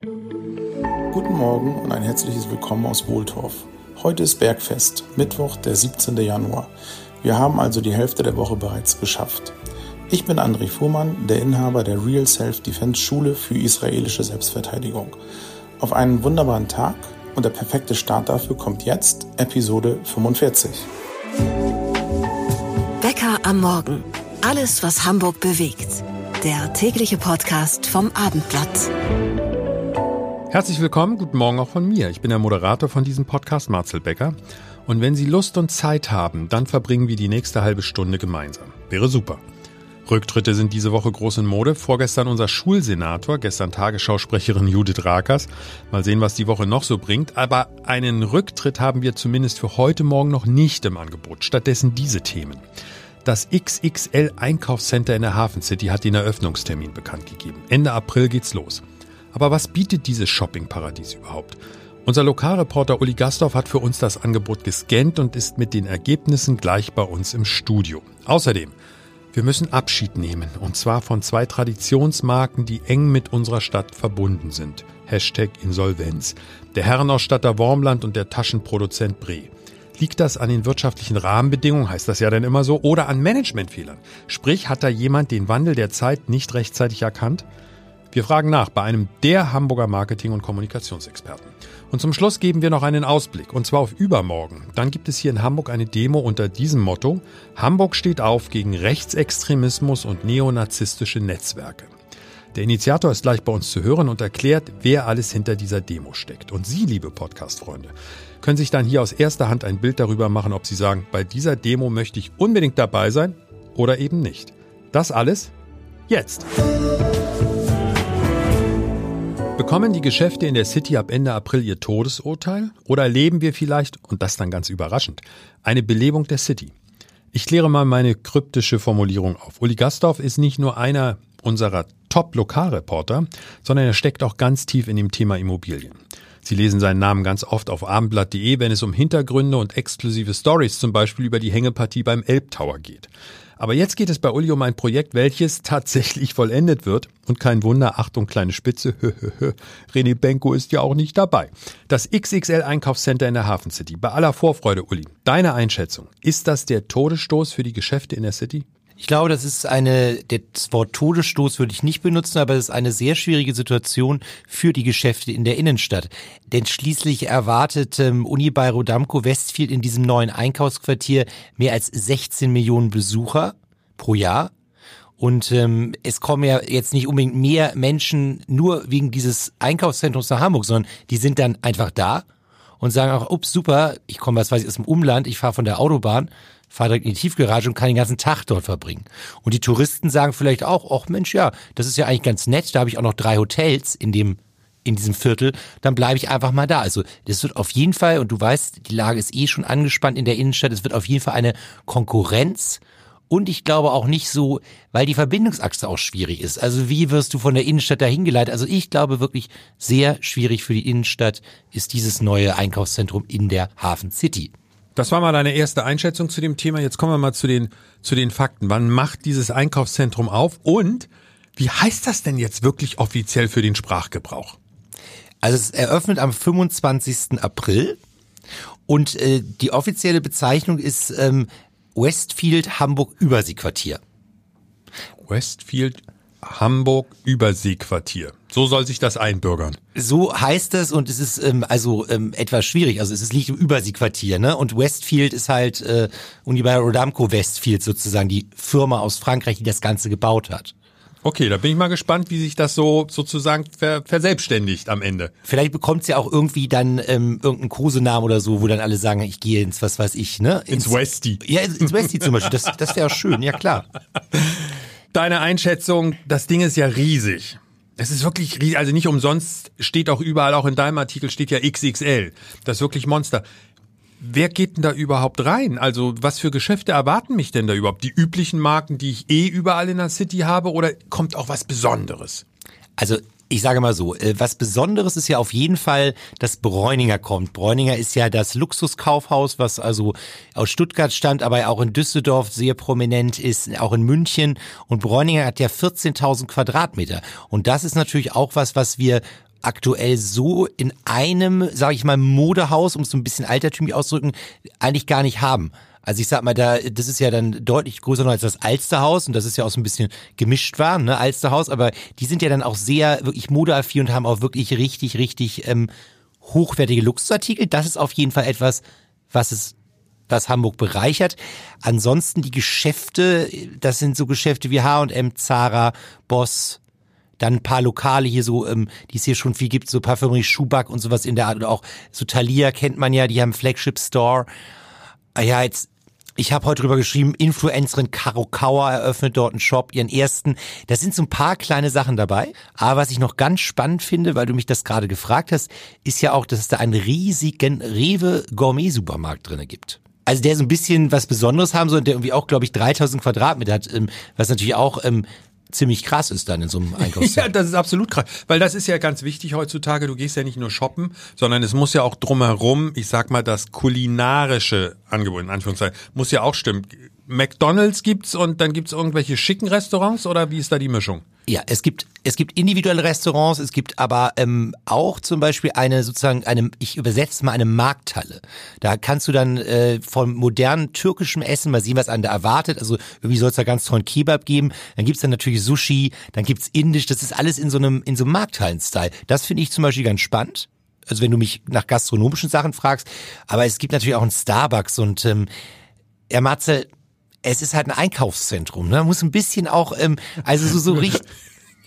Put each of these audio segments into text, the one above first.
Guten Morgen und ein herzliches Willkommen aus Wohltorf. Heute ist Bergfest, Mittwoch, der 17. Januar. Wir haben also die Hälfte der Woche bereits geschafft. Ich bin André Fuhrmann, der Inhaber der Real Self-Defense Schule für israelische Selbstverteidigung. Auf einen wunderbaren Tag und der perfekte Start dafür kommt jetzt Episode 45. Bäcker am Morgen. Alles, was Hamburg bewegt. Der tägliche Podcast vom Abendblatt. Herzlich willkommen, guten Morgen auch von mir. Ich bin der Moderator von diesem Podcast, Marcel Becker. Und wenn Sie Lust und Zeit haben, dann verbringen wir die nächste halbe Stunde gemeinsam. Wäre super. Rücktritte sind diese Woche groß in Mode. Vorgestern unser Schulsenator, gestern Tagesschausprecherin Judith Rakers. Mal sehen, was die Woche noch so bringt. Aber einen Rücktritt haben wir zumindest für heute Morgen noch nicht im Angebot. Stattdessen diese Themen. Das XXL Einkaufscenter in der Hafen City hat den Eröffnungstermin bekannt gegeben. Ende April geht's los. Aber was bietet dieses Shoppingparadies überhaupt? Unser Lokalreporter Uli Gastorf hat für uns das Angebot gescannt und ist mit den Ergebnissen gleich bei uns im Studio. Außerdem wir müssen Abschied nehmen, und zwar von zwei Traditionsmarken, die eng mit unserer Stadt verbunden sind. Hashtag Insolvenz. Der Herrenausstatter Wormland und der Taschenproduzent Bre. Liegt das an den wirtschaftlichen Rahmenbedingungen, heißt das ja dann immer so, oder an Managementfehlern? Sprich, hat da jemand den Wandel der Zeit nicht rechtzeitig erkannt? Wir fragen nach bei einem der Hamburger Marketing- und Kommunikationsexperten. Und zum Schluss geben wir noch einen Ausblick, und zwar auf übermorgen. Dann gibt es hier in Hamburg eine Demo unter diesem Motto Hamburg steht auf gegen Rechtsextremismus und neonazistische Netzwerke. Der Initiator ist gleich bei uns zu hören und erklärt, wer alles hinter dieser Demo steckt. Und Sie, liebe Podcast-Freunde, können sich dann hier aus erster Hand ein Bild darüber machen, ob Sie sagen, bei dieser Demo möchte ich unbedingt dabei sein oder eben nicht. Das alles jetzt. Bekommen die Geschäfte in der City ab Ende April ihr Todesurteil oder erleben wir vielleicht, und das dann ganz überraschend, eine Belebung der City? Ich kläre mal meine kryptische Formulierung auf. Uli Gastorf ist nicht nur einer unserer Top-Lokalreporter, sondern er steckt auch ganz tief in dem Thema Immobilien. Sie lesen seinen Namen ganz oft auf abendblatt.de, wenn es um Hintergründe und exklusive Stories zum Beispiel über die Hängepartie beim Elbtower geht. Aber jetzt geht es bei Uli um ein Projekt, welches tatsächlich vollendet wird. Und kein Wunder, Achtung, kleine Spitze, René Benko ist ja auch nicht dabei. Das XXL Einkaufscenter in der Hafen City. Bei aller Vorfreude, Uli, deine Einschätzung, ist das der Todesstoß für die Geschäfte in der City? Ich glaube, das ist eine, das Wort Todesstoß würde ich nicht benutzen, aber es ist eine sehr schwierige Situation für die Geschäfte in der Innenstadt. Denn schließlich erwartet ähm, Unibail Rodamco Westfield in diesem neuen Einkaufsquartier mehr als 16 Millionen Besucher pro Jahr. Und ähm, es kommen ja jetzt nicht unbedingt mehr Menschen nur wegen dieses Einkaufszentrums nach Hamburg, sondern die sind dann einfach da und sagen auch, ups, super, ich komme, was weiß ich, aus dem Umland, ich fahre von der Autobahn fahre direkt in die Tiefgarage und kann den ganzen Tag dort verbringen. Und die Touristen sagen vielleicht auch, ach Mensch, ja, das ist ja eigentlich ganz nett, da habe ich auch noch drei Hotels in dem in diesem Viertel, dann bleibe ich einfach mal da. Also das wird auf jeden Fall, und du weißt, die Lage ist eh schon angespannt in der Innenstadt, es wird auf jeden Fall eine Konkurrenz und ich glaube auch nicht so, weil die Verbindungsachse auch schwierig ist. Also wie wirst du von der Innenstadt dahin geleitet? Also ich glaube wirklich sehr schwierig für die Innenstadt ist dieses neue Einkaufszentrum in der Hafen City. Das war mal deine erste Einschätzung zu dem Thema. Jetzt kommen wir mal zu den, zu den Fakten. Wann macht dieses Einkaufszentrum auf? Und wie heißt das denn jetzt wirklich offiziell für den Sprachgebrauch? Also es eröffnet am 25. April und äh, die offizielle Bezeichnung ist ähm, Westfield Hamburg Überseequartier. Westfield Hamburg Überseequartier. So soll sich das einbürgern. So heißt es und es ist ähm, also ähm, etwas schwierig. Also es ist, liegt im Überseequartier, ne? Und Westfield ist halt äh, Unibail Rodamco Westfield sozusagen die Firma aus Frankreich, die das Ganze gebaut hat. Okay, da bin ich mal gespannt, wie sich das so sozusagen ver verselbstständigt am Ende. Vielleicht bekommt es ja auch irgendwie dann ähm, irgendeinen Kosenamen oder so, wo dann alle sagen, ich gehe ins, was weiß ich, ne? Ins, ins Westie. Ja, ins Westie zum Beispiel. Das, das wäre schön, ja klar. Deine Einschätzung, das Ding ist ja riesig. Es ist wirklich riesig, also nicht umsonst steht auch überall, auch in deinem Artikel steht ja XXL. Das ist wirklich Monster. Wer geht denn da überhaupt rein? Also was für Geschäfte erwarten mich denn da überhaupt? Die üblichen Marken, die ich eh überall in der City habe oder kommt auch was Besonderes? Also ich sage mal so, äh, was Besonderes ist ja auf jeden Fall, dass Bräuninger kommt. Bräuninger ist ja das Luxuskaufhaus, was also aus Stuttgart stammt, aber auch in Düsseldorf sehr prominent ist, auch in München. Und Bräuninger hat ja 14.000 Quadratmeter. Und das ist natürlich auch was, was wir aktuell so in einem, sage ich mal, Modehaus, um es so ein bisschen altertümlich auszudrücken, eigentlich gar nicht haben. Also ich sag mal, da, das ist ja dann deutlich größer noch als das Alsterhaus und das ist ja auch so ein bisschen gemischt war, ne, Alsterhaus, aber die sind ja dann auch sehr wirklich modeaffin und haben auch wirklich richtig, richtig ähm, hochwertige Luxusartikel. Das ist auf jeden Fall etwas, was es was Hamburg bereichert. Ansonsten die Geschäfte, das sind so Geschäfte wie H&M, Zara, Boss, dann ein paar Lokale hier so, ähm, die es hier schon viel gibt, so Parfümerie Schuback und sowas in der Art. Oder auch so Thalia kennt man ja, die haben Flagship Store. Ah ja, jetzt ich habe heute drüber geschrieben, Influencerin Caro Kauer eröffnet dort einen Shop, ihren ersten. Da sind so ein paar kleine Sachen dabei. Aber was ich noch ganz spannend finde, weil du mich das gerade gefragt hast, ist ja auch, dass es da einen riesigen Rewe Gourmet Supermarkt drinne gibt. Also der so ein bisschen was Besonderes haben soll und der irgendwie auch, glaube ich, 3000 Quadratmeter hat, ähm, was natürlich auch ähm, ziemlich krass ist dann in so einem Einkaufszentrum. ja, das ist absolut krass, weil das ist ja ganz wichtig heutzutage. Du gehst ja nicht nur shoppen, sondern es muss ja auch drumherum, ich sag mal, das kulinarische Angebot in Anführungszeichen muss ja auch stimmen. McDonald's gibt's und dann gibt's irgendwelche schicken Restaurants oder wie ist da die Mischung? Ja, es gibt es gibt individuelle Restaurants, es gibt aber ähm, auch zum Beispiel eine sozusagen eine, ich übersetze mal eine Markthalle. Da kannst du dann äh, von modernen türkischem Essen mal sehen, was an da erwartet. Also irgendwie soll es da ganz tollen Kebab geben. Dann gibt's dann natürlich Sushi, dann gibt's Indisch. Das ist alles in so einem in so einem Markthallen-Style. Das finde ich zum Beispiel ganz spannend. Also wenn du mich nach gastronomischen Sachen fragst, aber es gibt natürlich auch einen Starbucks und ähm, ja, Matze, es ist halt ein Einkaufszentrum. Ne? Man muss ein bisschen auch, ähm, also so, so richtig.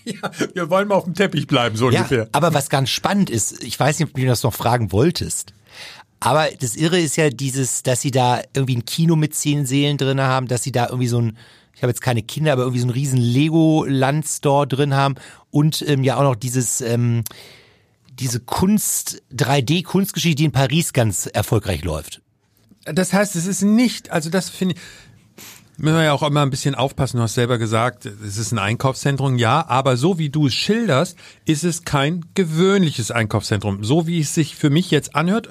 Ja, wir wollen mal auf dem Teppich bleiben, so ja, ungefähr. Aber was ganz spannend ist, ich weiß nicht, ob du das noch fragen wolltest. Aber das Irre ist ja dieses, dass sie da irgendwie ein Kino mit zehn Seelen drin haben, dass sie da irgendwie so ein, ich habe jetzt keine Kinder, aber irgendwie so ein riesen Lego-Land-Store drin haben und ähm, ja auch noch dieses, ähm, diese Kunst, 3D-Kunstgeschichte, die in Paris ganz erfolgreich läuft. Das heißt, es ist nicht, also das finde ich, Müssen wir ja auch immer ein bisschen aufpassen. Du hast selber gesagt, es ist ein Einkaufszentrum, ja, aber so wie du es schilderst, ist es kein gewöhnliches Einkaufszentrum. So wie es sich für mich jetzt anhört,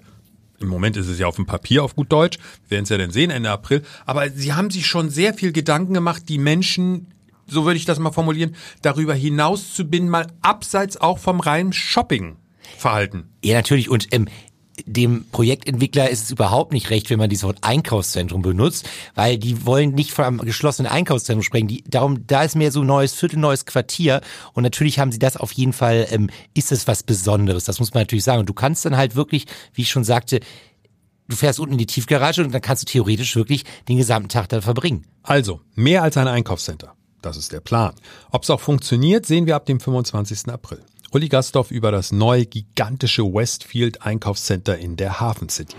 im Moment ist es ja auf dem Papier auf gut Deutsch, wir werden es ja dann sehen Ende April, aber sie haben sich schon sehr viel Gedanken gemacht, die Menschen, so würde ich das mal formulieren, darüber hinaus zu binden, mal abseits auch vom reinen Shopping. Verhalten. Ja, natürlich. Und ähm, dem Projektentwickler ist es überhaupt nicht recht, wenn man dieses Wort Einkaufszentrum benutzt, weil die wollen nicht von einem geschlossenen Einkaufszentrum sprechen. Die, darum, da ist mehr so neues Viertel, neues Quartier. Und natürlich haben sie das auf jeden Fall, ähm, ist es was Besonderes. Das muss man natürlich sagen. Und du kannst dann halt wirklich, wie ich schon sagte, du fährst unten in die Tiefgarage und dann kannst du theoretisch wirklich den gesamten Tag da verbringen. Also, mehr als ein Einkaufscenter. Das ist der Plan. Ob es auch funktioniert, sehen wir ab dem 25. April. Uli Gastorf über das neue gigantische Westfield Einkaufscenter in der Hafen City.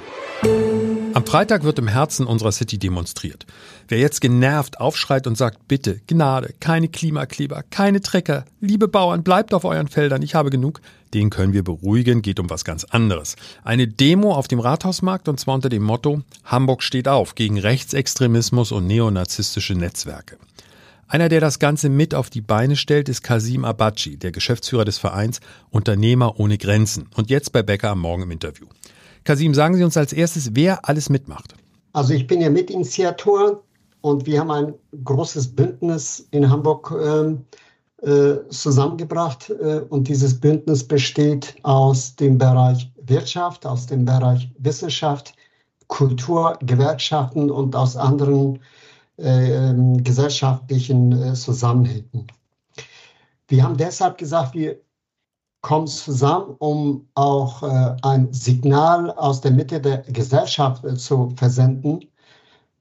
Am Freitag wird im Herzen unserer City demonstriert. Wer jetzt genervt aufschreit und sagt, bitte, Gnade, keine Klimakleber, keine Trecker, liebe Bauern, bleibt auf euren Feldern, ich habe genug, den können wir beruhigen, geht um was ganz anderes. Eine Demo auf dem Rathausmarkt und zwar unter dem Motto Hamburg steht auf gegen Rechtsextremismus und neonazistische Netzwerke. Einer, der das Ganze mit auf die Beine stellt, ist Kasim Abachi, der Geschäftsführer des Vereins Unternehmer ohne Grenzen und jetzt bei Becker am Morgen im Interview. Kasim, sagen Sie uns als erstes, wer alles mitmacht. Also ich bin ja Mitinitiator und wir haben ein großes Bündnis in Hamburg ähm, äh, zusammengebracht äh, und dieses Bündnis besteht aus dem Bereich Wirtschaft, aus dem Bereich Wissenschaft, Kultur, Gewerkschaften und aus anderen äh, gesellschaftlichen äh, Zusammenhängen. Wir haben deshalb gesagt, wir kommen zusammen, um auch äh, ein Signal aus der Mitte der Gesellschaft zu versenden,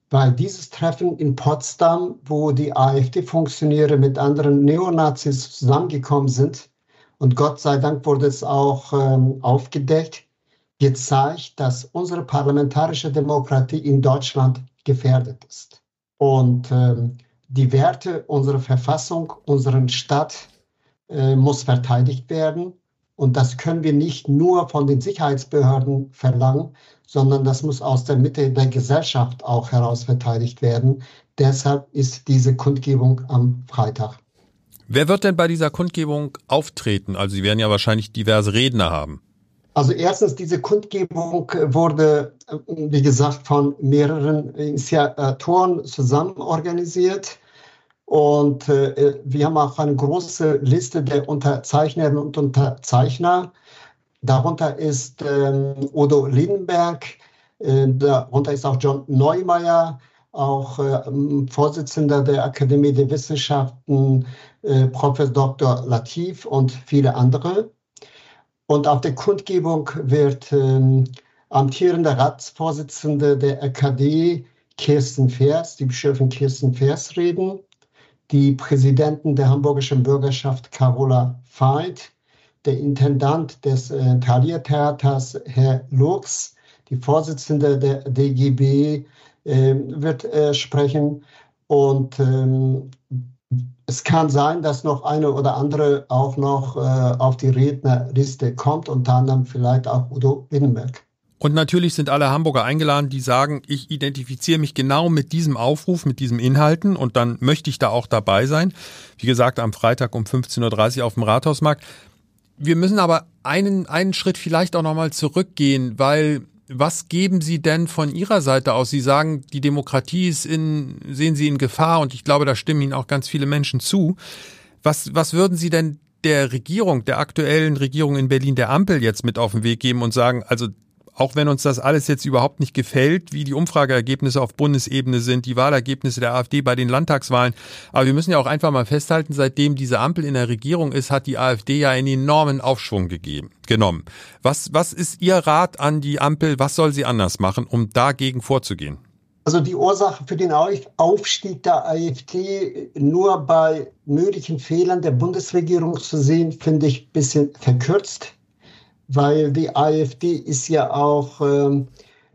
weil dieses Treffen in Potsdam, wo die AfD-Funktionäre mit anderen Neonazis zusammengekommen sind, und Gott sei Dank wurde es auch ähm, aufgedeckt, gezeigt, dass unsere parlamentarische Demokratie in Deutschland gefährdet ist. Und ähm, die Werte unserer Verfassung, unserer Stadt äh, muss verteidigt werden. Und das können wir nicht nur von den Sicherheitsbehörden verlangen, sondern das muss aus der Mitte der Gesellschaft auch heraus verteidigt werden. Deshalb ist diese Kundgebung am Freitag. Wer wird denn bei dieser Kundgebung auftreten? Also Sie werden ja wahrscheinlich diverse Redner haben. Also erstens, diese Kundgebung wurde, wie gesagt, von mehreren Initiatoren zusammen organisiert. Und äh, wir haben auch eine große Liste der Unterzeichnerinnen und Unterzeichner. Darunter ist ähm, Udo Lindenberg, äh, darunter ist auch John Neumeier, auch äh, Vorsitzender der Akademie der Wissenschaften, äh, Professor Dr. Latif und viele andere. Und auf der Kundgebung wird ähm, amtierender Ratsvorsitzende der AKD Kirsten Vers, die Bischöfin Kirsten Vers reden, die Präsidentin der hamburgischen Bürgerschaft Carola Veit, der Intendant des äh, Thalia Theaters Herr Lux, die Vorsitzende der DGB äh, wird äh, sprechen. Und ähm, es kann sein, dass noch eine oder andere auch noch äh, auf die Rednerliste kommt, unter anderem vielleicht auch Udo Winnenberg. Und natürlich sind alle Hamburger eingeladen, die sagen, ich identifiziere mich genau mit diesem Aufruf, mit diesem Inhalten und dann möchte ich da auch dabei sein. Wie gesagt, am Freitag um 15.30 Uhr auf dem Rathausmarkt. Wir müssen aber einen, einen Schritt vielleicht auch nochmal zurückgehen, weil was geben Sie denn von Ihrer Seite aus? Sie sagen, die Demokratie ist in, sehen Sie in Gefahr und ich glaube, da stimmen Ihnen auch ganz viele Menschen zu. Was, was würden Sie denn der Regierung, der aktuellen Regierung in Berlin, der Ampel jetzt mit auf den Weg geben und sagen, also auch wenn uns das alles jetzt überhaupt nicht gefällt, wie die Umfrageergebnisse auf Bundesebene sind, die Wahlergebnisse der AfD bei den Landtagswahlen. Aber wir müssen ja auch einfach mal festhalten, seitdem diese Ampel in der Regierung ist, hat die AfD ja einen enormen Aufschwung gegeben, genommen. Was, was ist Ihr Rat an die Ampel? Was soll sie anders machen, um dagegen vorzugehen? Also die Ursache für den Aufstieg der AfD nur bei möglichen Fehlern der Bundesregierung zu sehen, finde ich ein bisschen verkürzt weil die AfD ist ja auch ähm,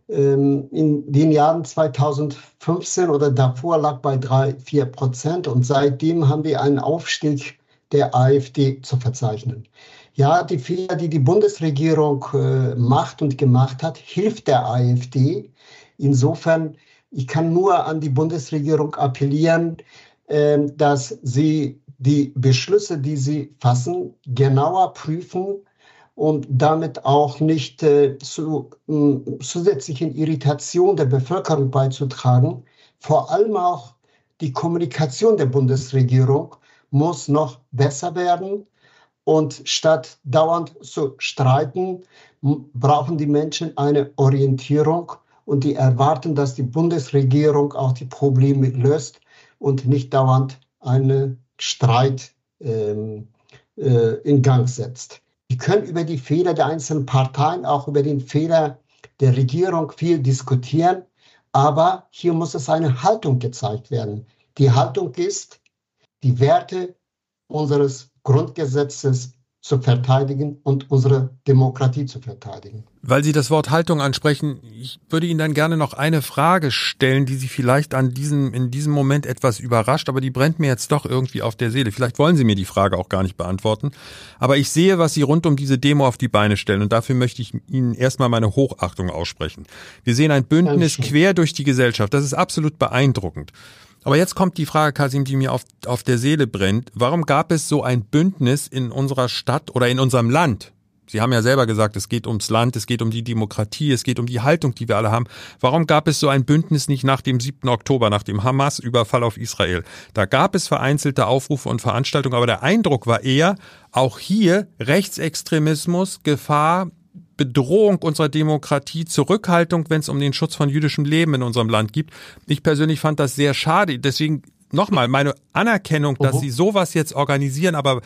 ähm in den Jahren 2015 oder davor lag bei drei, vier Prozent und seitdem haben wir einen Aufstieg der AfD zu verzeichnen. Ja, die Fehler, die die Bundesregierung äh, macht und gemacht hat, hilft der AfD. Insofern, ich kann nur an die Bundesregierung appellieren, äh, dass sie die Beschlüsse, die sie fassen, genauer prüfen und damit auch nicht äh, zu äh, zusätzlichen Irritation der Bevölkerung beizutragen. Vor allem auch die Kommunikation der Bundesregierung muss noch besser werden. Und statt dauernd zu streiten, brauchen die Menschen eine Orientierung und die erwarten, dass die Bundesregierung auch die Probleme löst und nicht dauernd einen Streit ähm, äh, in Gang setzt. Wir können über die Fehler der einzelnen Parteien, auch über den Fehler der Regierung viel diskutieren, aber hier muss es eine Haltung gezeigt werden. Die Haltung ist, die Werte unseres Grundgesetzes zu verteidigen und unsere Demokratie zu verteidigen. Weil Sie das Wort Haltung ansprechen, ich würde Ihnen dann gerne noch eine Frage stellen, die Sie vielleicht an diesem, in diesem Moment etwas überrascht, aber die brennt mir jetzt doch irgendwie auf der Seele. Vielleicht wollen Sie mir die Frage auch gar nicht beantworten. Aber ich sehe, was Sie rund um diese Demo auf die Beine stellen und dafür möchte ich Ihnen erstmal meine Hochachtung aussprechen. Wir sehen ein Bündnis quer durch die Gesellschaft. Das ist absolut beeindruckend. Aber jetzt kommt die Frage, Kasim, die mir auf, auf der Seele brennt. Warum gab es so ein Bündnis in unserer Stadt oder in unserem Land? Sie haben ja selber gesagt, es geht ums Land, es geht um die Demokratie, es geht um die Haltung, die wir alle haben. Warum gab es so ein Bündnis nicht nach dem 7. Oktober, nach dem Hamas-Überfall auf Israel? Da gab es vereinzelte Aufrufe und Veranstaltungen, aber der Eindruck war eher, auch hier Rechtsextremismus, Gefahr, Bedrohung unserer Demokratie, Zurückhaltung, wenn es um den Schutz von jüdischem Leben in unserem Land gibt. Ich persönlich fand das sehr schade. Deswegen nochmal meine Anerkennung, dass uh Sie sowas jetzt organisieren, aber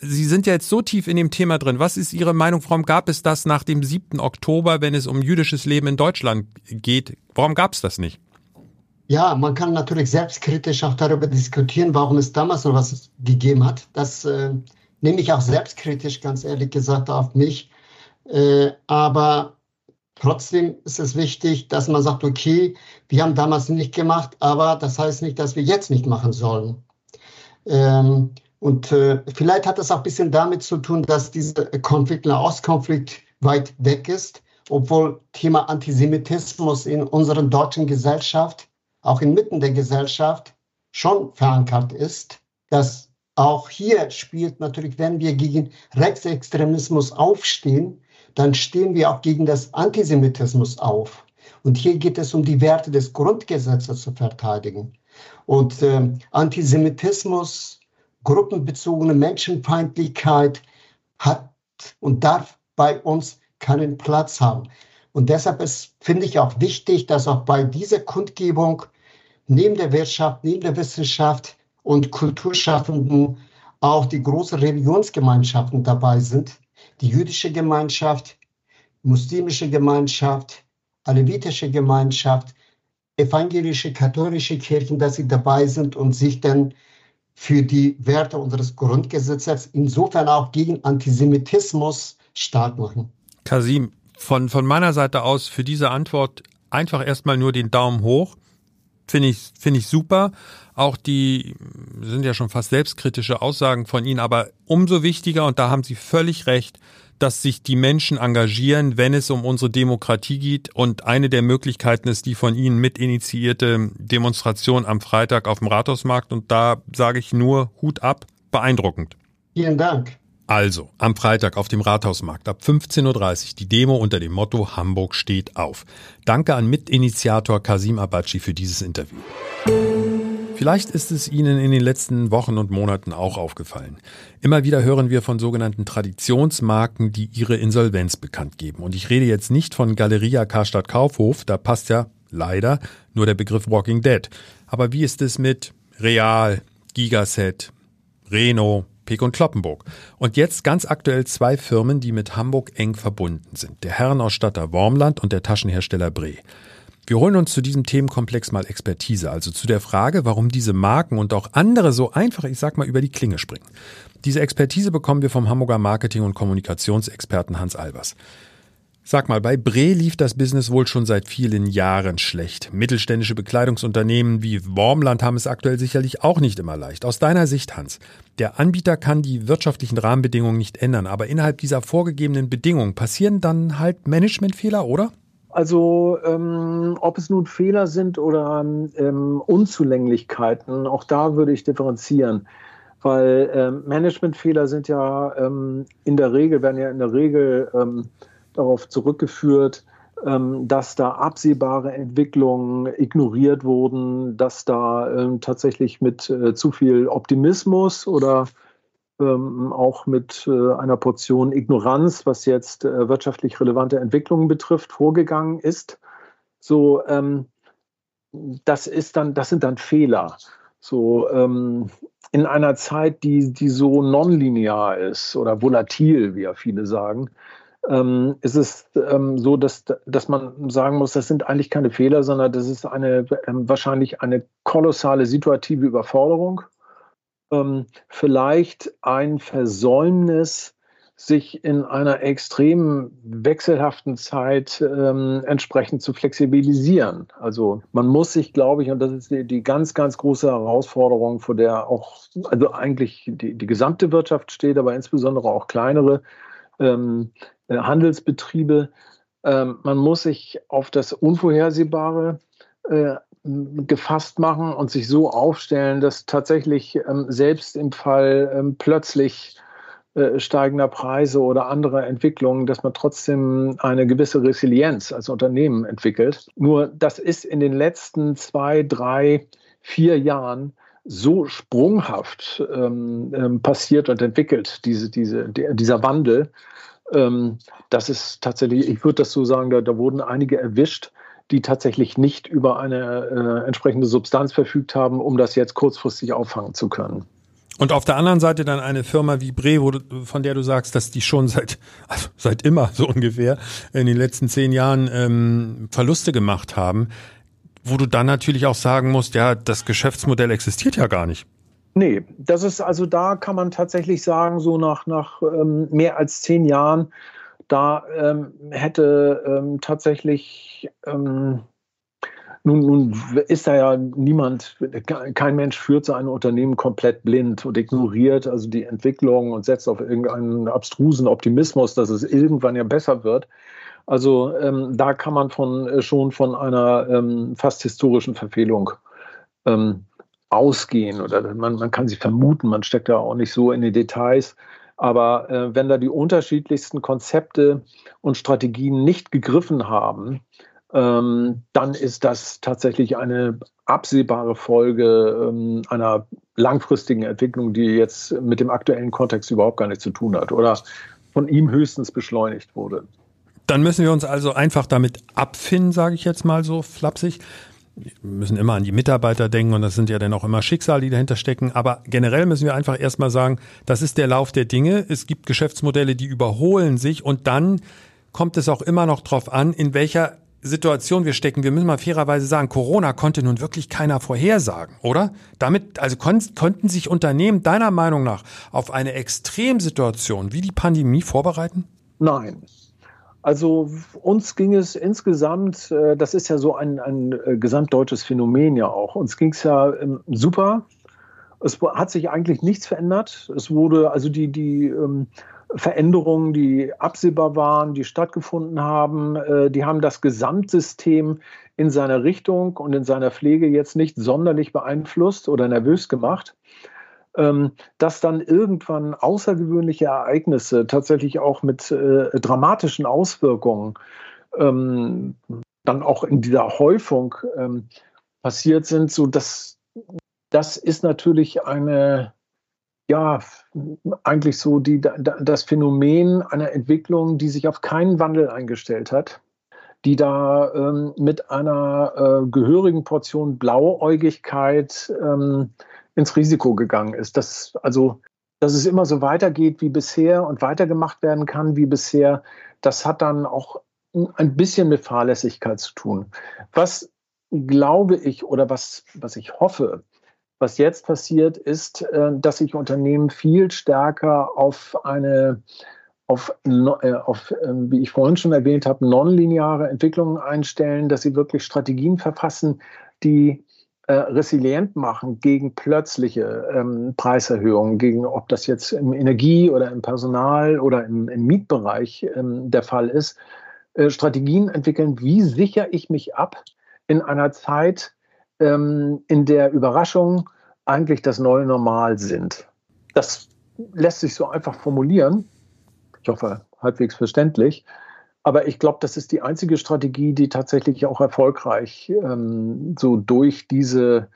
Sie sind ja jetzt so tief in dem Thema drin. Was ist Ihre Meinung? Warum gab es das nach dem 7. Oktober, wenn es um jüdisches Leben in Deutschland geht? Warum gab es das nicht? Ja, man kann natürlich selbstkritisch auch darüber diskutieren, warum es damals noch was gegeben hat. Das äh, nehme ich auch selbstkritisch, ganz ehrlich gesagt, auf mich. Äh, aber trotzdem ist es wichtig, dass man sagt, okay, wir haben damals nicht gemacht, aber das heißt nicht, dass wir jetzt nicht machen sollen. Ähm, und äh, vielleicht hat das auch ein bisschen damit zu tun, dass dieser Konflikt, der Ostkonflikt weit weg ist, obwohl Thema Antisemitismus in unserer deutschen Gesellschaft, auch inmitten der Gesellschaft, schon verankert ist. Dass auch hier spielt natürlich, wenn wir gegen Rechtsextremismus aufstehen, dann stehen wir auch gegen das Antisemitismus auf. Und hier geht es um die Werte des Grundgesetzes zu verteidigen. Und äh, Antisemitismus, gruppenbezogene Menschenfeindlichkeit hat und darf bei uns keinen Platz haben. Und deshalb ist, finde ich auch wichtig, dass auch bei dieser Kundgebung neben der Wirtschaft, neben der Wissenschaft und Kulturschaffenden auch die großen Religionsgemeinschaften dabei sind. Die jüdische Gemeinschaft, muslimische Gemeinschaft, alevitische Gemeinschaft, evangelische, katholische Kirchen, dass sie dabei sind und sich dann für die Werte unseres Grundgesetzes, insofern auch gegen Antisemitismus stark machen. Kasim, von, von meiner Seite aus für diese Antwort einfach erstmal nur den Daumen hoch. Finde ich, finde ich super. Auch die sind ja schon fast selbstkritische Aussagen von Ihnen, aber umso wichtiger, und da haben Sie völlig recht, dass sich die Menschen engagieren, wenn es um unsere Demokratie geht. Und eine der Möglichkeiten ist die von Ihnen mit initiierte Demonstration am Freitag auf dem Rathausmarkt. Und da sage ich nur Hut ab, beeindruckend. Vielen Dank. Also, am Freitag auf dem Rathausmarkt ab 15.30 Uhr die Demo unter dem Motto Hamburg steht auf. Danke an Mitinitiator Kasim Abachi für dieses Interview. Vielleicht ist es Ihnen in den letzten Wochen und Monaten auch aufgefallen. Immer wieder hören wir von sogenannten Traditionsmarken, die ihre Insolvenz bekannt geben. Und ich rede jetzt nicht von Galeria Karstadt Kaufhof, da passt ja leider nur der Begriff Walking Dead. Aber wie ist es mit Real, Gigaset, Reno, Peek und Kloppenburg. Und jetzt ganz aktuell zwei Firmen, die mit Hamburg eng verbunden sind. Der Herrenausstatter Wormland und der Taschenhersteller Bre. Wir holen uns zu diesem Themenkomplex mal Expertise, also zu der Frage, warum diese Marken und auch andere so einfach, ich sag mal, über die Klinge springen. Diese Expertise bekommen wir vom Hamburger Marketing- und Kommunikationsexperten Hans Albers. Sag mal, bei Bre lief das Business wohl schon seit vielen Jahren schlecht. Mittelständische Bekleidungsunternehmen wie Wormland haben es aktuell sicherlich auch nicht immer leicht. Aus deiner Sicht, Hans, der Anbieter kann die wirtschaftlichen Rahmenbedingungen nicht ändern, aber innerhalb dieser vorgegebenen Bedingungen passieren dann halt Managementfehler, oder? Also ähm, ob es nun Fehler sind oder ähm, Unzulänglichkeiten, auch da würde ich differenzieren. Weil ähm, Managementfehler sind ja ähm, in der Regel, werden ja in der Regel ähm, darauf zurückgeführt, ähm, dass da absehbare Entwicklungen ignoriert wurden, dass da ähm, tatsächlich mit äh, zu viel Optimismus oder ähm, auch mit äh, einer Portion Ignoranz, was jetzt äh, wirtschaftlich relevante Entwicklungen betrifft, vorgegangen ist. So, das ist dann, das sind dann Fehler. So in einer Zeit, die, die so nonlinear ist oder volatil, wie ja viele sagen, ähm, ist es ähm, so, dass, dass man sagen muss, das sind eigentlich keine Fehler, sondern das ist eine ähm, wahrscheinlich eine kolossale situative Überforderung. Ähm, vielleicht ein Versäumnis, sich in einer extrem wechselhaften Zeit ähm, entsprechend zu flexibilisieren. Also man muss sich, glaube ich, und das ist die, die, ganz, ganz große Herausforderung, vor der auch, also eigentlich die, die gesamte Wirtschaft steht, aber insbesondere auch kleinere, ähm, äh, Handelsbetriebe. Ähm, man muss sich auf das Unvorhersehbare äh, gefasst machen und sich so aufstellen, dass tatsächlich ähm, selbst im Fall ähm, plötzlich äh, steigender Preise oder anderer Entwicklungen, dass man trotzdem eine gewisse Resilienz als Unternehmen entwickelt. Nur das ist in den letzten zwei, drei, vier Jahren so sprunghaft ähm, ähm, passiert und entwickelt, diese, diese, der, dieser Wandel, ähm, das ist tatsächlich, ich würde das so sagen, da, da, wurden einige erwischt, die tatsächlich nicht über eine äh, entsprechende Substanz verfügt haben, um das jetzt kurzfristig auffangen zu können. Und auf der anderen Seite dann eine Firma wie Bre, von der du sagst, dass die schon seit, also seit immer so ungefähr in den letzten zehn Jahren ähm, Verluste gemacht haben, wo du dann natürlich auch sagen musst, ja, das Geschäftsmodell existiert ja gar nicht. Nee, das ist also da kann man tatsächlich sagen, so nach, nach ähm, mehr als zehn Jahren, da ähm, hätte ähm, tatsächlich, ähm, nun, nun ist da ja niemand, kein Mensch führt sein Unternehmen komplett blind und ignoriert also die Entwicklung und setzt auf irgendeinen abstrusen Optimismus, dass es irgendwann ja besser wird. Also ähm, da kann man von, äh, schon von einer ähm, fast historischen Verfehlung ähm, ausgehen oder man, man kann sie vermuten, man steckt da auch nicht so in die Details. Aber äh, wenn da die unterschiedlichsten Konzepte und Strategien nicht gegriffen haben, ähm, dann ist das tatsächlich eine absehbare Folge ähm, einer langfristigen Entwicklung, die jetzt mit dem aktuellen Kontext überhaupt gar nichts zu tun hat oder von ihm höchstens beschleunigt wurde. Dann müssen wir uns also einfach damit abfinden, sage ich jetzt mal so flapsig. Wir müssen immer an die Mitarbeiter denken und das sind ja dann auch immer Schicksale, die dahinter stecken. Aber generell müssen wir einfach erstmal sagen, das ist der Lauf der Dinge. Es gibt Geschäftsmodelle, die überholen sich und dann kommt es auch immer noch drauf an, in welcher Situation wir stecken. Wir müssen mal fairerweise sagen, Corona konnte nun wirklich keiner vorhersagen, oder? Damit, also kon konnten sich Unternehmen deiner Meinung nach auf eine Extremsituation wie die Pandemie vorbereiten? Nein. Also uns ging es insgesamt, äh, das ist ja so ein, ein äh, gesamtdeutsches Phänomen ja auch, uns ging es ja ähm, super. Es hat sich eigentlich nichts verändert. Es wurde, also die, die ähm, Veränderungen, die absehbar waren, die stattgefunden haben, äh, die haben das Gesamtsystem in seiner Richtung und in seiner Pflege jetzt nicht sonderlich beeinflusst oder nervös gemacht. Ähm, dass dann irgendwann außergewöhnliche Ereignisse tatsächlich auch mit äh, dramatischen Auswirkungen ähm, dann auch in dieser Häufung ähm, passiert sind, so dass das ist natürlich eine ja, eigentlich so die, das Phänomen einer Entwicklung, die sich auf keinen Wandel eingestellt hat, die da ähm, mit einer äh, gehörigen Portion Blauäugigkeit ähm, ins Risiko gegangen ist. Das, also, dass es immer so weitergeht wie bisher und weitergemacht werden kann wie bisher, das hat dann auch ein bisschen mit Fahrlässigkeit zu tun. Was glaube ich oder was, was ich hoffe, was jetzt passiert, ist, äh, dass sich Unternehmen viel stärker auf eine, auf, äh, auf, ähm, wie ich vorhin schon erwähnt habe, nonlineare Entwicklungen einstellen, dass sie wirklich Strategien verfassen, die äh, resilient machen gegen plötzliche ähm, Preiserhöhungen, gegen ob das jetzt im Energie- oder im Personal- oder im, im Mietbereich ähm, der Fall ist, äh, Strategien entwickeln, wie sichere ich mich ab in einer Zeit, ähm, in der Überraschungen eigentlich das neue Normal sind. Das lässt sich so einfach formulieren. Ich hoffe, halbwegs verständlich. Aber ich glaube, das ist die einzige Strategie, die tatsächlich auch erfolgreich ähm, so durch diese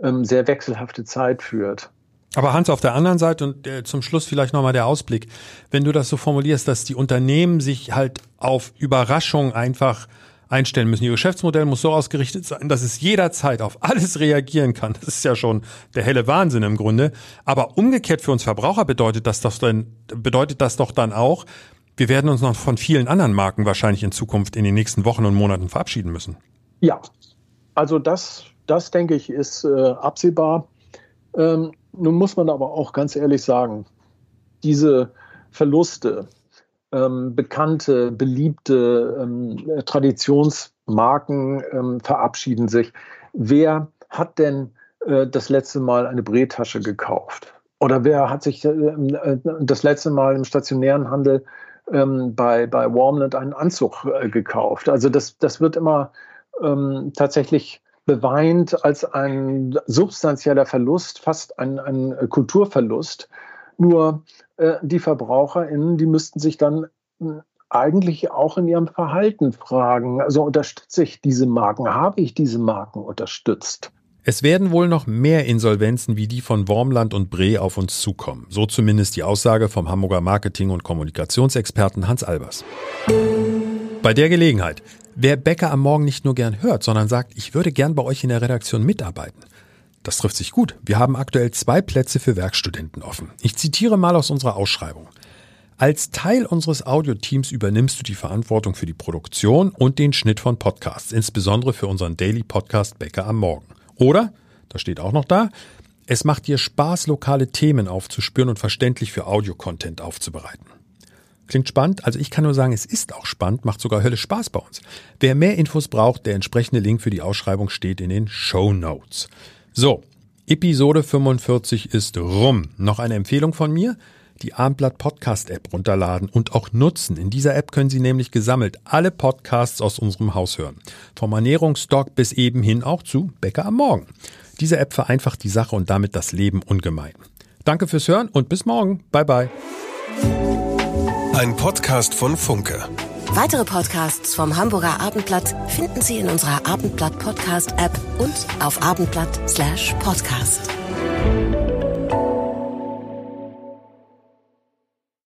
ähm, sehr wechselhafte Zeit führt. Aber Hans, auf der anderen Seite und äh, zum Schluss vielleicht nochmal der Ausblick, wenn du das so formulierst, dass die Unternehmen sich halt auf Überraschung einfach einstellen müssen. Ihr Geschäftsmodell muss so ausgerichtet sein, dass es jederzeit auf alles reagieren kann. Das ist ja schon der helle Wahnsinn im Grunde. Aber umgekehrt für uns Verbraucher bedeutet das dann, bedeutet das doch dann auch, wir werden uns noch von vielen anderen Marken wahrscheinlich in Zukunft in den nächsten Wochen und Monaten verabschieden müssen. Ja, also das, das denke ich, ist äh, absehbar. Ähm, nun muss man aber auch ganz ehrlich sagen, diese Verluste, ähm, bekannte, beliebte ähm, Traditionsmarken ähm, verabschieden sich. Wer hat denn äh, das letzte Mal eine Brehtasche gekauft? Oder wer hat sich äh, äh das letzte Mal im stationären Handel ähm, bei, bei Warmland einen Anzug äh, gekauft? Also das, das wird immer ähm, tatsächlich beweint als ein substanzieller Verlust, fast ein, ein Kulturverlust. Nur äh, die VerbraucherInnen, die müssten sich dann hm, eigentlich auch in ihrem Verhalten fragen. Also unterstütze ich diese Marken? Habe ich diese Marken unterstützt? Es werden wohl noch mehr Insolvenzen wie die von Wormland und Bre auf uns zukommen. So zumindest die Aussage vom Hamburger Marketing- und Kommunikationsexperten Hans Albers. Bei der Gelegenheit, wer Bäcker am Morgen nicht nur gern hört, sondern sagt, ich würde gern bei euch in der Redaktion mitarbeiten, das trifft sich gut. Wir haben aktuell zwei Plätze für Werkstudenten offen. Ich zitiere mal aus unserer Ausschreibung. Als Teil unseres Audioteams übernimmst du die Verantwortung für die Produktion und den Schnitt von Podcasts, insbesondere für unseren Daily Podcast Bäcker am Morgen. Oder, das steht auch noch da, es macht dir Spaß, lokale Themen aufzuspüren und verständlich für Audio-Content aufzubereiten. Klingt spannend, also ich kann nur sagen, es ist auch spannend, macht sogar Hölle Spaß bei uns. Wer mehr Infos braucht, der entsprechende Link für die Ausschreibung steht in den Show Notes. So, Episode 45 ist rum. Noch eine Empfehlung von mir? Die Abendblatt Podcast App runterladen und auch nutzen. In dieser App können Sie nämlich gesammelt alle Podcasts aus unserem Haus hören. Vom Ernährungsdoc bis eben hin auch zu Bäcker am Morgen. Diese App vereinfacht die Sache und damit das Leben ungemein. Danke fürs Hören und bis morgen. Bye bye. Ein Podcast von Funke. Weitere Podcasts vom Hamburger Abendblatt finden Sie in unserer Abendblatt Podcast App und auf abendblatt/podcast. slash